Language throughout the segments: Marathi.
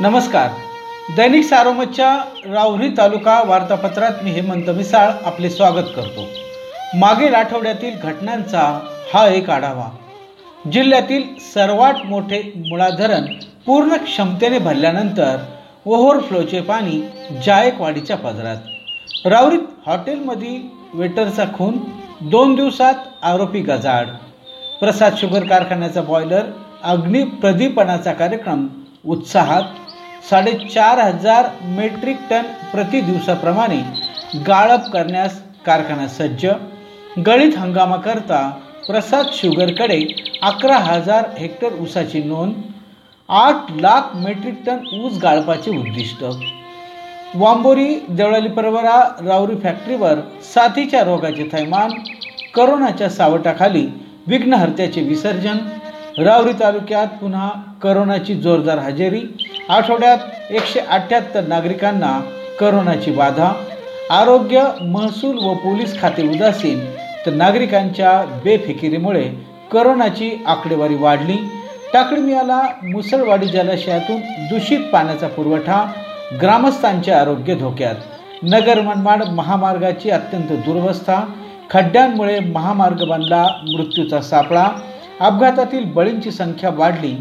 नमस्कार. दैनिक सारोमतच्या राहुरी तालुका वार्तापत्रात मी हेमंत मिसाळ आपले स्वागत करतो. मागील आठवड्यातील घटनांचा हा एक आढावा. जिल्ह्यातील सर्वात मोठे मुळा धरण पूर्ण क्षमतेने भरल्यानंतर ओव्हरफ्लोचे पाणी जायकवाडीच्या पदरात. रावरीत हॉटेलमधील वेटरचा खून दोन दिवसात आरोपी गजाड प्रसाद शुगर कारखान्याचा बॉयलर अग्निप्रदीपनाचा कार्यक्रम उत्साहात साडेचार हजार मेट्रिक टन प्रति दिवसाप्रमाणे गाळप करण्यास कारखाना सज्ज. गळीत हंगामाकरता प्रसाद शुगरकडे अकरा हजार हेक्टर ऊसाची नोंद. आठ लाख मेट्रिक टन ऊस गाळपाचे उद्दिष्ट. वांबोरी देवळाली परवरा राऊरी फॅक्टरीवर साथीच्या रोगाचे थैमान करोनाच्या सावटाखाली विघ्नहर्त्याचे विसर्जन. रावरी तालुक्यात पुन्हा करोनाची जोरदार हजेरी. आठवड्यात एकशे अठ्ठ्याहत्तर नागरिकांना करोनाची बाधा आरोग्य महसूल व पोलीस खाते उदासीन तर नागरिकांच्या बेफिकिरीमुळे करोनाची आकडेवारी वाढली. टाकडमियाला मुसळवाडी जलाशयातून दूषित पाण्याचा पुरवठा ग्रामस्थांचे आरोग्य धोक्यात. नगर मनमाड महामार्गाची अत्यंत दुरवस्था खड्ड्यांमुळे महामार्ग बनला मृत्यूचा सापळा. अपघातातील बळींची संख्या वाढली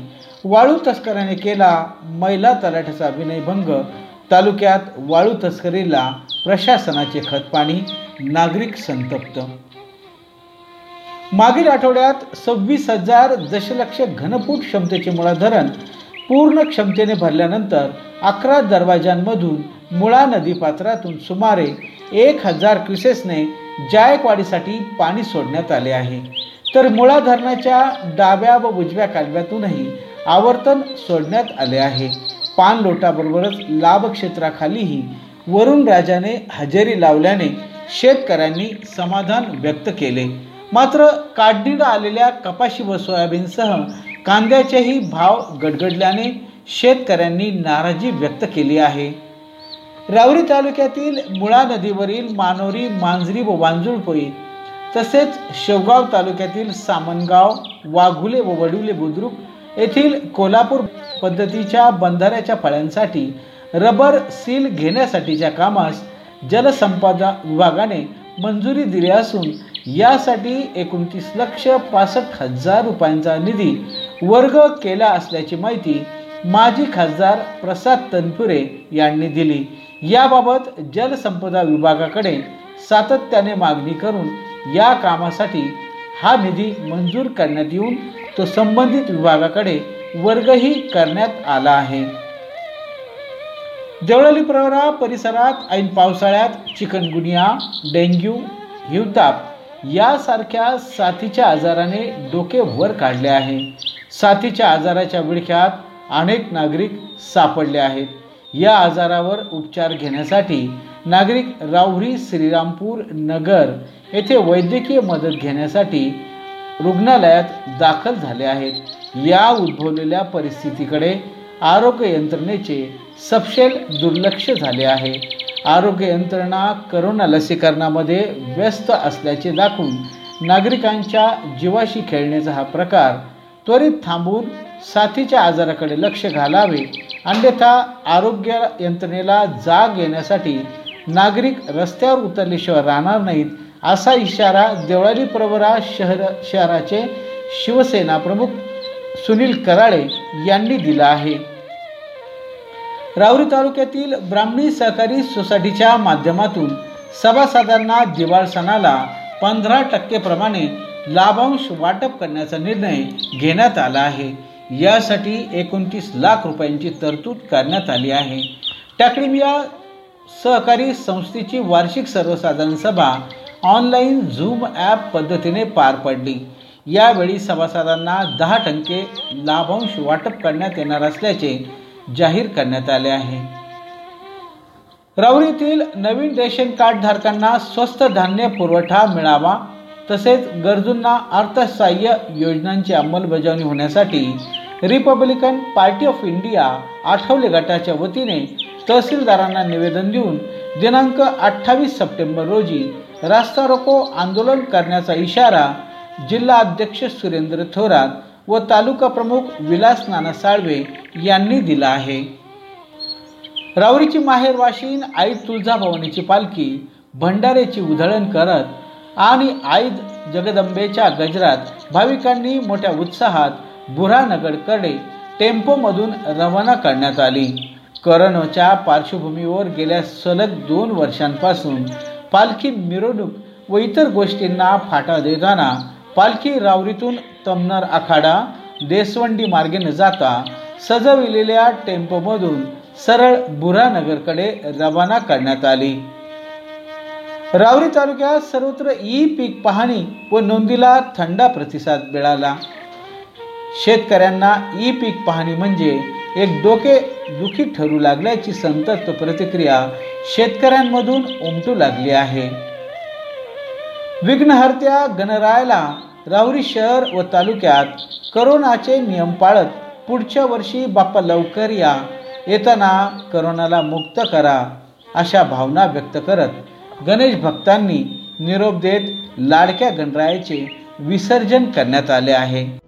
वाळू तस्कराने केला महिला तलाठ्याचा विनयभंग तालुक्यात वाळू तस्करीला प्रशासनाचे खतपाणी नागरिक संतप्त. मागील आठवड्यात सव्वीस हजार दशलक्ष घनफूट क्षमतेचे मुळा धरण पूर्ण क्षमतेने भरल्यानंतर अकरा दरवाजांमधून मुळा नदी पात्रातून सुमारे एक हजार क्रिसेसने जायकवाडीसाठी पाणी सोडण्यात आले आहे. तर मुळा धरणाच्या डाव्या व उजव्या कालव्यातूनही आवर्तन सोडण्यात आले आहे. पान लोटाबरोबरच लाभक्षेत्राखालीही वरुण राजाने हजेरी लावल्याने शेतकऱ्यांनी समाधान व्यक्त केले. मात्र काढणीला आलेल्या कपाशी व सोयाबीनसह कांद्याचेही भाव गडगडल्याने शेतकऱ्यांनी नाराजी व्यक्त केली आहे. रावरी तालुक्यातील मुळा नदीवरील मानोरी मांजरी व वांजुळपोई तसेच शेवगाव तालुक्यातील सामनगाव वाघुले व वडुले बुद्रुक येथील कोल्हापूर पद्धतीच्या बंधाऱ्याच्या फळ्यांसाठी रबर सील घेण्यासाठीच्या कामास जलसंपदा विभागाने मंजुरी दिली असून यासाठी एकोणतीस लक्ष पासष्ट हजार रुपयांचा निधी वर्ग केला असल्याची माहिती माजी खासदार प्रसाद तनपुरे यांनी दिली. याबाबत जलसंपदा विभागाकडे सातत्याने मागणी करून या कामासाठी हा निधी मंजूर करण्यात येऊन तो संबंधित विभागाकडे वर्गही करण्यात आला आहे. देवळाली प्रवरा परिसरात ऐन पावसाळ्यात चिकनगुनिया डेंग्यू हिवताप यासारख्या साथीच्या आजाराने डोके वर काढले आहे. साथीच्या आजाराच्या विळख्यात अनेक नागरिक सापडले आहेत. या आजारावर उपचार घेण्यासाठी नागरिक राहुरी श्रीरामपूर नगर येथे वैद्यकीय मदत घेण्यासाठी रुग्णालयात दाखल झाले आहेत. या उद्भवलेल्या परिस्थितीकडे आरोग्य यंत्रणेचे सपशेल दुर्लक्ष झाले आहे. आरोग्य यंत्रणा करोना लसीकरणामध्ये व्यस्त असल्याचे दाखवून नागरिकांच्या जीवाशी खेळण्याचा हा प्रकार त्वरित थांबवून साथीच्या आजाराकडे लक्ष घालावे अन्यथा आरोग्य यंत्रणेला जाग येण्यासाठी नागरिक रस्त्यावर उतरल्याशिवाय राहणार नाहीत असा इशारा देवळाली प्रवरा शहर शहराचे शिवसेना प्रमुख सुनील कराळे यांनी दिला आहे. राऊरी तालुक्यातील ब्राह्मणी सहकारी सोसायटीच्या माध्यमातून सभासदांना दिवाळ सणाला पंधरा टक्केप्रमाणे लाभांश वाटप करण्याचा निर्णय घेण्यात आला आहे. यासाठी एकोणतीस लाख रुपयांची तरतूद करण्यात आली आहे. टाकळीमिया सहकारी संस्थेची वार्षिक सर्वसाधारण सभा ऑनलाईन झूम ॲप पद्धतीने पार पडली. यावेळी सभासदांना दहा टक्के लाभांश वाटप करण्यात येणार असल्याचे जाहीर करण्यात आले आहे. राऊरीतील नवीन रेशन कार्ड धारकांना स्वस्त धान्य पुरवठा मिळावा तसेच गरजूंना अर्थसहाय्य योजनांची अंमलबजावणी होण्यासाठी Republican Party of India Athawale गटाच्या वतीने तहसीलदारांना निवेदन देऊन दिनांक अठ्ठावीस सप्टेंबर रोजी रास्ता रोको आंदोलन करण्याचा इशारा जिल्हा अध्यक्ष सुरेंद्र थोरात व तालुका प्रमुख विलास नाना साळवे यांनी दिला आहे. रावरीची माहेर वाशीन आई तुळजाभवानीची पालखी भंडारेची उधळण करत आणि आई जगदंबेच्या गजरात भाविकांनी मोठ्या उत्साहात बुऱ्हानगरकडे टेम्पोमधून रवाना करण्यात आली. करोनाच्या पार्श्वभूमीवर गेल्या सलग दोन वर्षांपासून पालखी मिरवणूक व इतर गोष्टींना फाटा देताना पालखी रावरीतून तमनर आखाडा देसवंडी मार्गेनं जाता सजविलेल्या टेम्पोमधून सरळ बुरानगरकडे रवाना करण्यात आली. रावरी तालुक्यात सर्वत्र ई पीक पाहणी व नोंदीला थंडा प्रतिसाद मिळाला. शेतकऱ्यांना ई पीक पाहणी म्हणजे एक डोके दुखी ठरू लागल्याची संतप्त प्रतिक्रिया शेतकऱ्यांमधून उमटू लागली आहे. विघ्नहर्त्या गणरायाला राहुरी शहर व तालुक्यात करोनाचे नियम पाळत पुढच्या वर्षी बाप्पा लवकर या. येताना करोनाला मुक्त करा अशा भावना व्यक्त करत गणेश भक्तांनी निरोप देत लाडक्या गणरायाचे विसर्जन करण्यात आले आहे.